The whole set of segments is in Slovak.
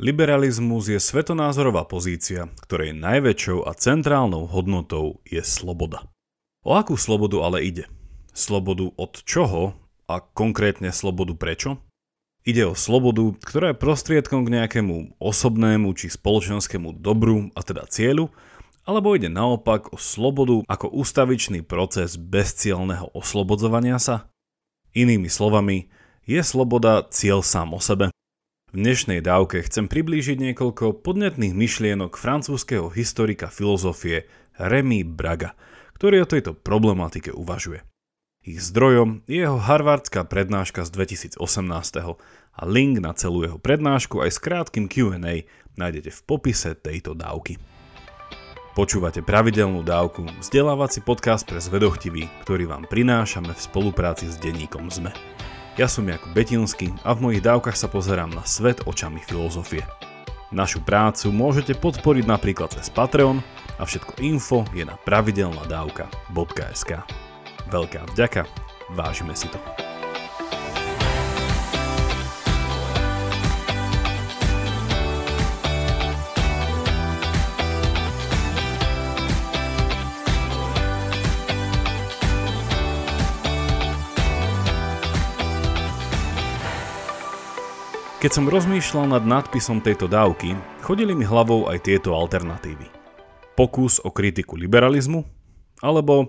Liberalizmus je svetonázorová pozícia, ktorej najväčšou a centrálnou hodnotou je sloboda. O akú slobodu ale ide? Slobodu od čoho a konkrétne slobodu prečo? Ide o slobodu, ktorá je prostriedkom k nejakému osobnému či spoločenskému dobru a teda cieľu, alebo ide naopak o slobodu ako ústavičný proces bezcielného oslobodzovania sa? Inými slovami, je sloboda cieľ sám o sebe? V dnešnej dávke chcem priblížiť niekoľko podnetných myšlienok francúzského historika filozofie Remy Braga, ktorý o tejto problematike uvažuje. Ich zdrojom je jeho harvardská prednáška z 2018 a link na celú jeho prednášku aj s krátkým Q&A nájdete v popise tejto dávky. Počúvate pravidelnú dávku, vzdelávací podcast pre zvedochtivý, ktorý vám prinášame v spolupráci s denníkom ZME. Ja som Jakub Betinsky a v mojich dávkach sa pozerám na svet očami filozofie. Našu prácu môžete podporiť napríklad cez Patreon a všetko info je na pravidelnadavka.sk. Veľká vďaka, vážime si to. Keď som rozmýšľal nad nadpisom tejto dávky, chodili mi hlavou aj tieto alternatívy. Pokus o kritiku liberalizmu alebo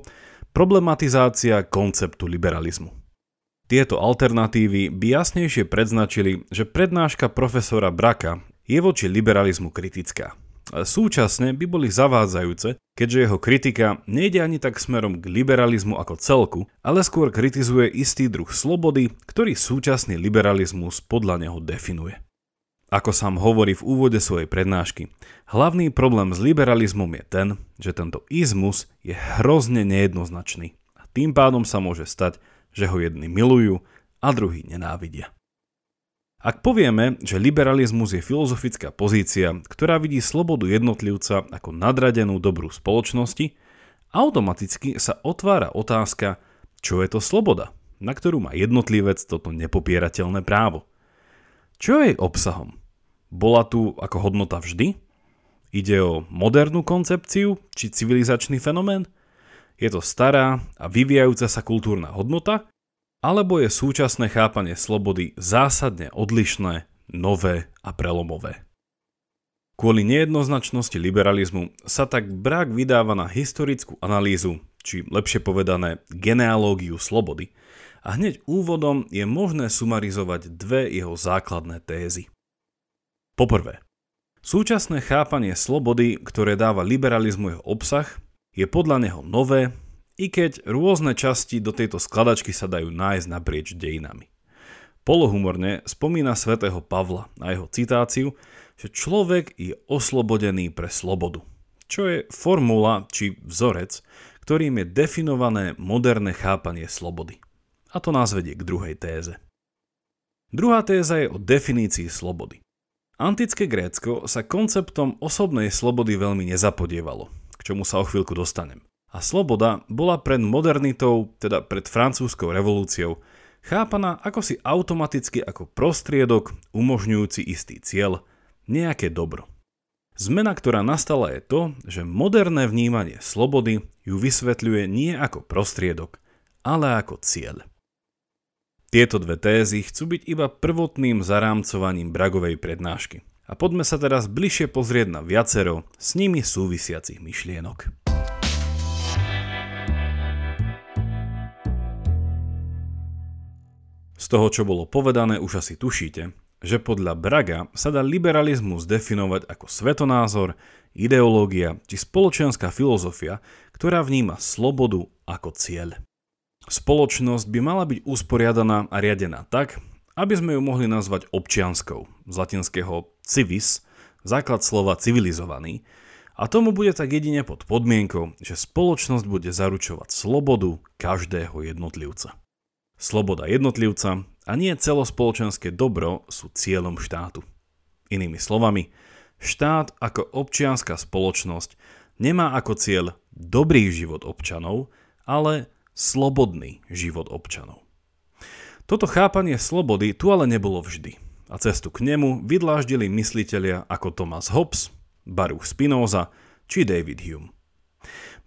problematizácia konceptu liberalizmu. Tieto alternatívy by jasnejšie predznačili, že prednáška profesora Braka je voči liberalizmu kritická súčasne by boli zavádzajúce, keďže jeho kritika nejde ani tak smerom k liberalizmu ako celku, ale skôr kritizuje istý druh slobody, ktorý súčasný liberalizmus podľa neho definuje. Ako sám hovorí v úvode svojej prednášky, hlavný problém s liberalizmom je ten, že tento izmus je hrozne nejednoznačný a tým pádom sa môže stať, že ho jedni milujú a druhí nenávidia. Ak povieme, že liberalizmus je filozofická pozícia, ktorá vidí slobodu jednotlivca ako nadradenú dobrú spoločnosti, automaticky sa otvára otázka, čo je to sloboda, na ktorú má jednotlivec toto nepopierateľné právo. Čo je jej obsahom? Bola tu ako hodnota vždy? Ide o modernú koncepciu či civilizačný fenomén? Je to stará a vyvíjajúca sa kultúrna hodnota, alebo je súčasné chápanie slobody zásadne odlišné, nové a prelomové. Kvôli nejednoznačnosti liberalizmu sa tak brak vydáva na historickú analýzu, či lepšie povedané genealógiu slobody, a hneď úvodom je možné sumarizovať dve jeho základné tézy. Poprvé, súčasné chápanie slobody, ktoré dáva liberalizmu jeho obsah, je podľa neho nové i keď rôzne časti do tejto skladačky sa dajú nájsť naprieč dejinami. Polohumorne spomína svätého Pavla na jeho citáciu, že človek je oslobodený pre slobodu, čo je formula či vzorec, ktorým je definované moderné chápanie slobody. A to nás vedie k druhej téze. Druhá téza je o definícii slobody. Antické Grécko sa konceptom osobnej slobody veľmi nezapodievalo, k čomu sa o chvíľku dostanem. A sloboda bola pred modernitou, teda pred francúzskou revolúciou, chápaná ako si automaticky ako prostriedok umožňujúci istý cieľ, nejaké dobro. Zmena, ktorá nastala je to, že moderné vnímanie slobody ju vysvetľuje nie ako prostriedok, ale ako cieľ. Tieto dve tézy chcú byť iba prvotným zarámcovaním Bragovej prednášky. A poďme sa teraz bližšie pozrieť na viacero s nimi súvisiacich myšlienok. Toho, čo bolo povedané, už asi tušíte, že podľa Braga sa dá liberalizmus definovať ako svetonázor, ideológia či spoločenská filozofia, ktorá vníma slobodu ako cieľ. Spoločnosť by mala byť usporiadaná a riadená tak, aby sme ju mohli nazvať občianskou, z latinského civis, základ slova civilizovaný, a tomu bude tak jedine pod podmienkou, že spoločnosť bude zaručovať slobodu každého jednotlivca. Sloboda jednotlivca a nie celospoločenské dobro sú cieľom štátu. Inými slovami, štát ako občianská spoločnosť nemá ako cieľ dobrý život občanov, ale slobodný život občanov. Toto chápanie slobody tu ale nebolo vždy. a cestu k nemu vydláždili myslitelia ako Thomas Hobbes, Baruch Spinoza či David Hume.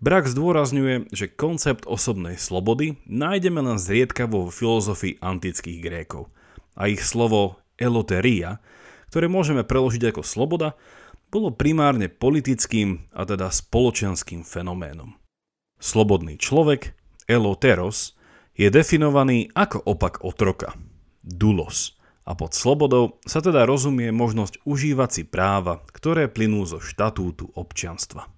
Brak zdôrazňuje, že koncept osobnej slobody nájdeme len zriedkavo vo filozofii antických Grékov a ich slovo eloteria, ktoré môžeme preložiť ako sloboda, bolo primárne politickým a teda spoločenským fenoménom. Slobodný človek, eloteros, je definovaný ako opak otroka, dulos, a pod slobodou sa teda rozumie možnosť užívať si práva, ktoré plynú zo štatútu občianstva.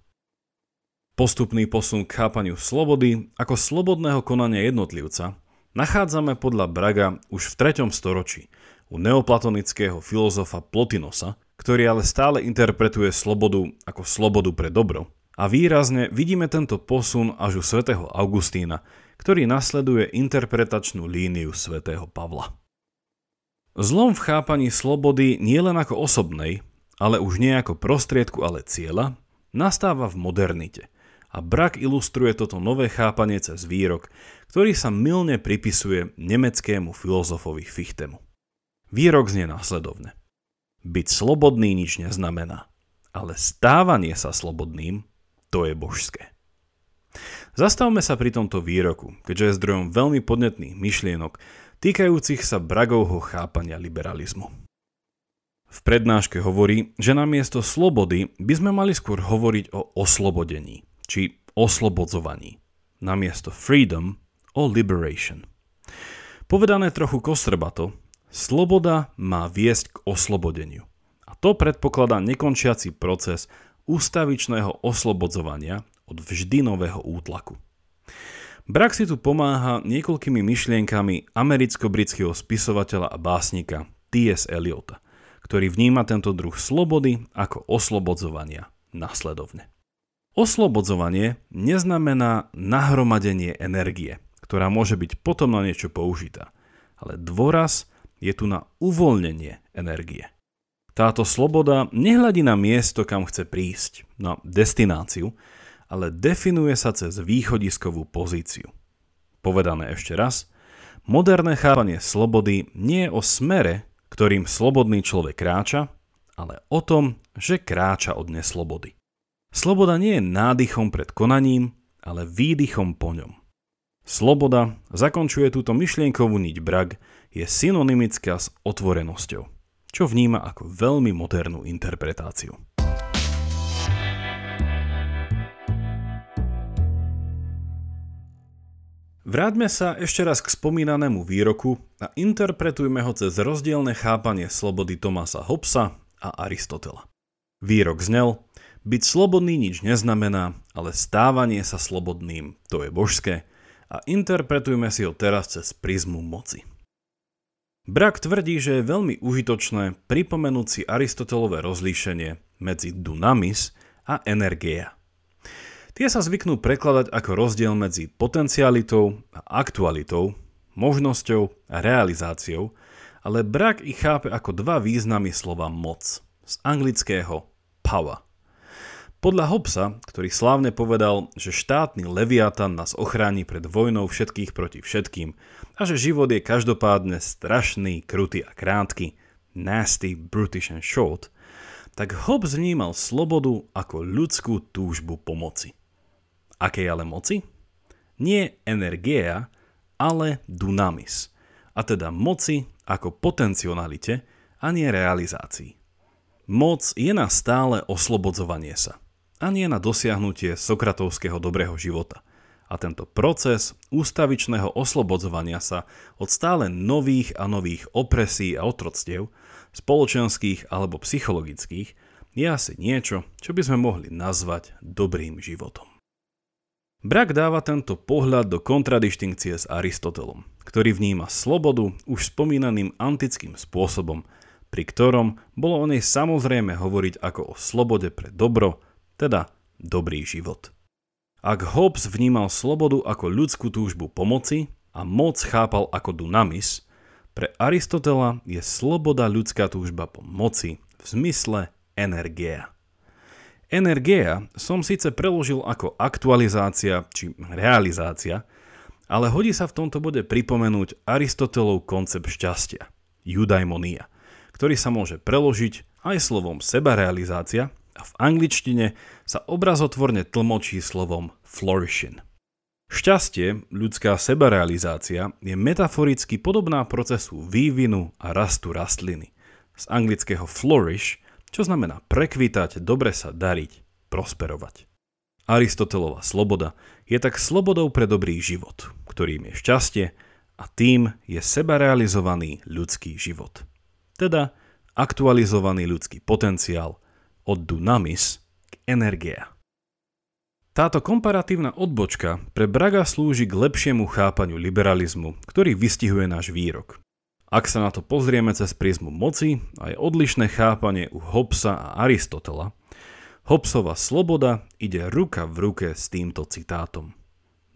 Postupný posun k chápaniu slobody ako slobodného konania jednotlivca nachádzame podľa Braga už v 3. storočí u neoplatonického filozofa Plotinosa, ktorý ale stále interpretuje slobodu ako slobodu pre dobro. A výrazne vidíme tento posun až u svätého Augustína, ktorý nasleduje interpretačnú líniu svätého Pavla. Zlom v chápaní slobody nie len ako osobnej, ale už nie ako prostriedku, ale cieľa, nastáva v modernite – a Brak ilustruje toto nové chápanie cez výrok, ktorý sa milne pripisuje nemeckému filozofovi Fichtemu. Výrok znie následovne. Byť slobodný nič neznamená, ale stávanie sa slobodným, to je božské. Zastavme sa pri tomto výroku, keďže je zdrojom veľmi podnetných myšlienok týkajúcich sa Bragovho chápania liberalizmu. V prednáške hovorí, že namiesto slobody by sme mali skôr hovoriť o oslobodení, či oslobodzovaní, namiesto freedom o liberation. Povedané trochu kostrbato, sloboda má viesť k oslobodeniu. A to predpokladá nekončiaci proces ústavičného oslobodzovania od vždy nového útlaku. Brak si tu pomáha niekoľkými myšlienkami americko-britského spisovateľa a básnika T.S. Eliota, ktorý vníma tento druh slobody ako oslobodzovania nasledovne. Oslobodzovanie neznamená nahromadenie energie, ktorá môže byť potom na niečo použitá, ale dôraz je tu na uvoľnenie energie. Táto sloboda nehľadí na miesto, kam chce prísť, na destináciu, ale definuje sa cez východiskovú pozíciu. Povedané ešte raz, moderné chápanie slobody nie je o smere, ktorým slobodný človek kráča, ale o tom, že kráča od neslobody. Sloboda nie je nádychom pred konaním, ale výdychom po ňom. Sloboda, zakončuje túto myšlienkovú niť Brag, je synonymická s otvorenosťou, čo vníma ako veľmi modernú interpretáciu. Vráťme sa ešte raz k spomínanému výroku a interpretujme ho cez rozdielne chápanie slobody Tomasa Hobbesa a Aristotela. Výrok znel, byť slobodný nič neznamená, ale stávanie sa slobodným, to je božské a interpretujme si ho teraz cez prizmu moci. Brak tvrdí, že je veľmi užitočné pripomenúť si Aristotelové rozlíšenie medzi dunamis a energia. Tie sa zvyknú prekladať ako rozdiel medzi potencialitou a aktualitou, možnosťou a realizáciou, ale Brak ich chápe ako dva významy slova moc, z anglického power. Podľa Hobbesa, ktorý slávne povedal, že štátny leviatan nás ochráni pred vojnou všetkých proti všetkým a že život je každopádne strašný, krutý a krátky, nasty, brutish and short, tak Hobbes vnímal slobodu ako ľudskú túžbu pomoci. Akej ale moci? Nie energia, ale dunamis, a teda moci ako potencionalite a nie realizácii. Moc je na stále oslobodzovanie sa – a nie na dosiahnutie sokratovského dobrého života. A tento proces ústavičného oslobodzovania sa od stále nových a nových opresí a otroctiev, spoločenských alebo psychologických, je asi niečo, čo by sme mohli nazvať dobrým životom. Brak dáva tento pohľad do kontradištinkcie s Aristotelom, ktorý vníma slobodu už spomínaným antickým spôsobom, pri ktorom bolo o nej samozrejme hovoriť ako o slobode pre dobro, teda dobrý život. Ak Hobbes vnímal slobodu ako ľudskú túžbu pomoci a moc chápal ako dunamis, pre Aristotela je sloboda ľudská túžba po moci v zmysle energia. Energia som síce preložil ako aktualizácia či realizácia, ale hodí sa v tomto bode pripomenúť Aristotelov koncept šťastia, eudaimonia, ktorý sa môže preložiť aj slovom sebarealizácia a v angličtine sa obrazotvorne tlmočí slovom flourishing. Šťastie, ľudská sebarealizácia, je metaforicky podobná procesu vývinu a rastu rastliny. Z anglického flourish, čo znamená prekvitať, dobre sa dariť, prosperovať. Aristotelova sloboda je tak slobodou pre dobrý život, ktorým je šťastie a tým je sebarealizovaný ľudský život. Teda aktualizovaný ľudský potenciál od dynamis k energia. Táto komparatívna odbočka pre Braga slúži k lepšiemu chápaniu liberalizmu, ktorý vystihuje náš výrok. Ak sa na to pozrieme cez prízmu moci, aj odlišné chápanie u Hobbesa a Aristotela, Hobbesova sloboda ide ruka v ruke s týmto citátom.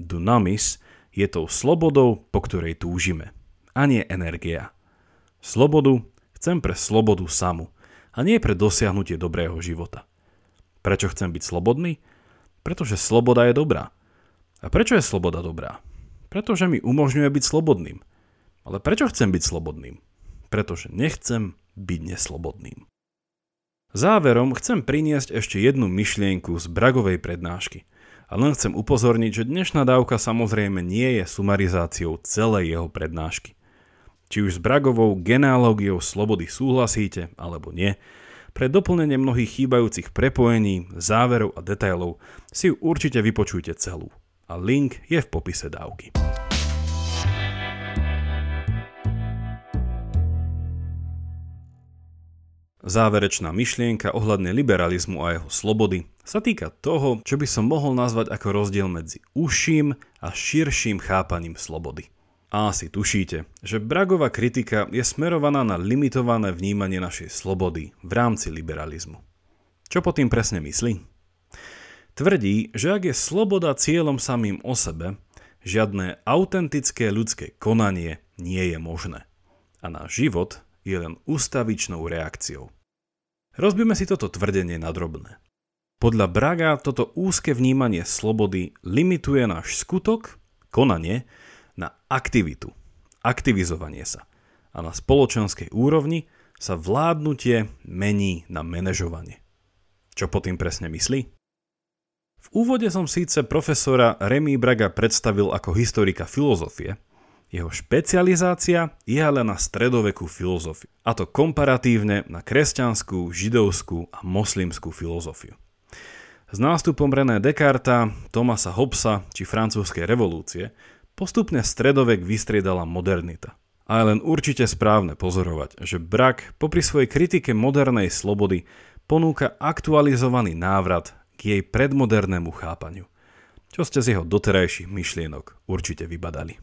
Dynamis je tou slobodou, po ktorej túžime, a nie energia. Slobodu chcem pre slobodu samu, a nie pre dosiahnutie dobrého života. Prečo chcem byť slobodný? Pretože sloboda je dobrá. A prečo je sloboda dobrá? Pretože mi umožňuje byť slobodným. Ale prečo chcem byť slobodným? Pretože nechcem byť neslobodným. Záverom chcem priniesť ešte jednu myšlienku z Bragovej prednášky. A len chcem upozorniť, že dnešná dávka samozrejme nie je sumarizáciou celej jeho prednášky. Či už s Bragovou genealógiou slobody súhlasíte alebo nie, pre doplnenie mnohých chýbajúcich prepojení, záverov a detailov si ju určite vypočujte celú. A link je v popise dávky. Záverečná myšlienka ohľadne liberalizmu a jeho slobody sa týka toho, čo by som mohol nazvať ako rozdiel medzi užším a širším chápaním slobody. A asi tušíte, že Bragová kritika je smerovaná na limitované vnímanie našej slobody v rámci liberalizmu. Čo po tým presne myslí? Tvrdí, že ak je sloboda cieľom samým o sebe, žiadne autentické ľudské konanie nie je možné. A náš život je len ústavičnou reakciou. Rozbíme si toto tvrdenie na drobné. Podľa Braga toto úzke vnímanie slobody limituje náš skutok, konanie, na aktivitu, aktivizovanie sa. A na spoločenskej úrovni sa vládnutie mení na manažovanie. Čo po tým presne myslí? V úvode som síce profesora Remy Braga predstavil ako historika filozofie, jeho špecializácia je ale na stredovekú filozofiu, a to komparatívne na kresťanskú, židovskú a moslimskú filozofiu. S nástupom René Descartes, Thomasa Hobbesa či francúzskej revolúcie Postupne stredovek vystriedala modernita. A je len určite správne pozorovať, že Brak popri svojej kritike modernej slobody ponúka aktualizovaný návrat k jej predmodernému chápaniu, čo ste z jeho doterajších myšlienok určite vybadali.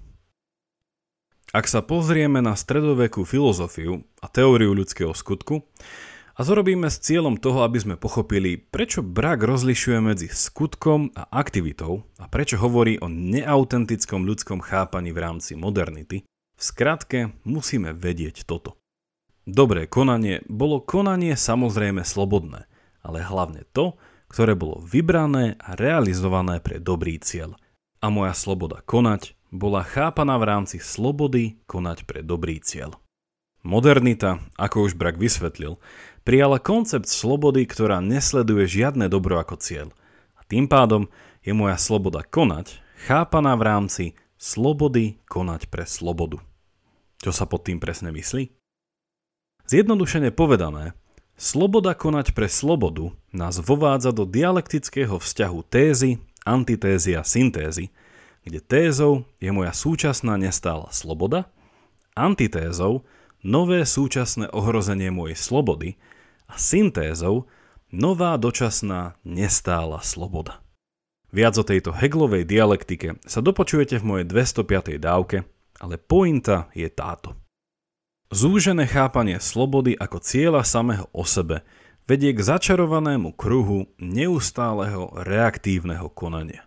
Ak sa pozrieme na stredovekú filozofiu a teóriu ľudského skutku, a zorobíme s cieľom toho, aby sme pochopili, prečo brak rozlišuje medzi skutkom a aktivitou a prečo hovorí o neautentickom ľudskom chápaní v rámci modernity. V skratke musíme vedieť toto. Dobré konanie bolo konanie samozrejme slobodné, ale hlavne to, ktoré bolo vybrané a realizované pre dobrý cieľ. A moja sloboda konať bola chápaná v rámci slobody konať pre dobrý cieľ. Modernita, ako už Brak vysvetlil, prijala koncept slobody, ktorá nesleduje žiadne dobro ako cieľ. A tým pádom je moja sloboda konať chápaná v rámci slobody konať pre slobodu. Čo sa pod tým presne myslí? Zjednodušene povedané, sloboda konať pre slobodu nás vovádza do dialektického vzťahu tézy, antitézy a syntézy, kde tézou je moja súčasná nestála sloboda, antitézou nové súčasné ohrozenie mojej slobody a syntézou nová dočasná nestála sloboda. Viac o tejto Heglovej dialektike sa dopočujete v mojej 205. dávke, ale pointa je táto. Zúžené chápanie slobody ako cieľa samého o sebe vedie k začarovanému kruhu neustáleho reaktívneho konania.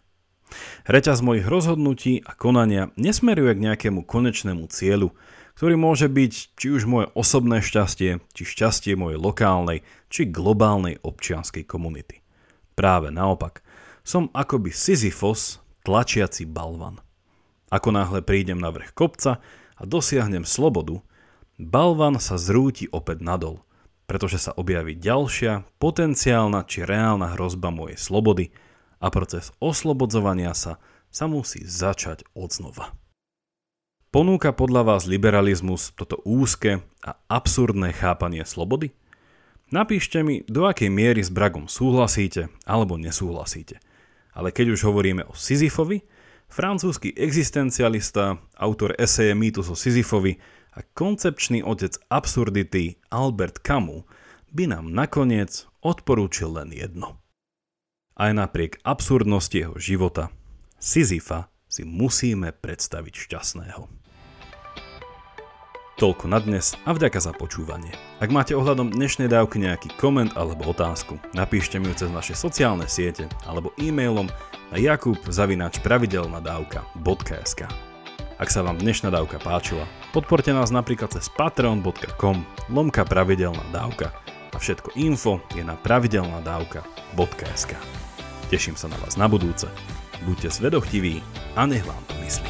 Reťaz mojich rozhodnutí a konania nesmeruje k nejakému konečnému cieľu, ktorý môže byť či už moje osobné šťastie, či šťastie mojej lokálnej, či globálnej občianskej komunity. Práve naopak, som akoby Sisyfos, tlačiaci balvan. Ako náhle prídem na vrch kopca a dosiahnem slobodu, balvan sa zrúti opäť nadol, pretože sa objaví ďalšia, potenciálna či reálna hrozba mojej slobody a proces oslobodzovania sa sa musí začať od znova. Ponúka podľa vás liberalizmus toto úzke a absurdné chápanie slobody? Napíšte mi, do akej miery s Bragom súhlasíte alebo nesúhlasíte. Ale keď už hovoríme o Sisyfovi, francúzsky existencialista, autor eseje Mýtus o Sisyfovi a koncepčný otec absurdity Albert Camus by nám nakoniec odporúčil len jedno. Aj napriek absurdnosti jeho života, Sisyfa si musíme predstaviť šťastného. Toľko na dnes a vďaka za počúvanie. Ak máte ohľadom dnešnej dávky nejaký koment alebo otázku, napíšte mi ju cez naše sociálne siete alebo e-mailom na jakub.pravidelnadavka.sk Ak sa vám dnešná dávka páčila, podporte nás napríklad cez patreon.com lomka pravidelná dávka a všetko info je na pravidelnadavka.sk Teším sa na vás na budúce. Buďte zvedochtiví a nech vám to myslí.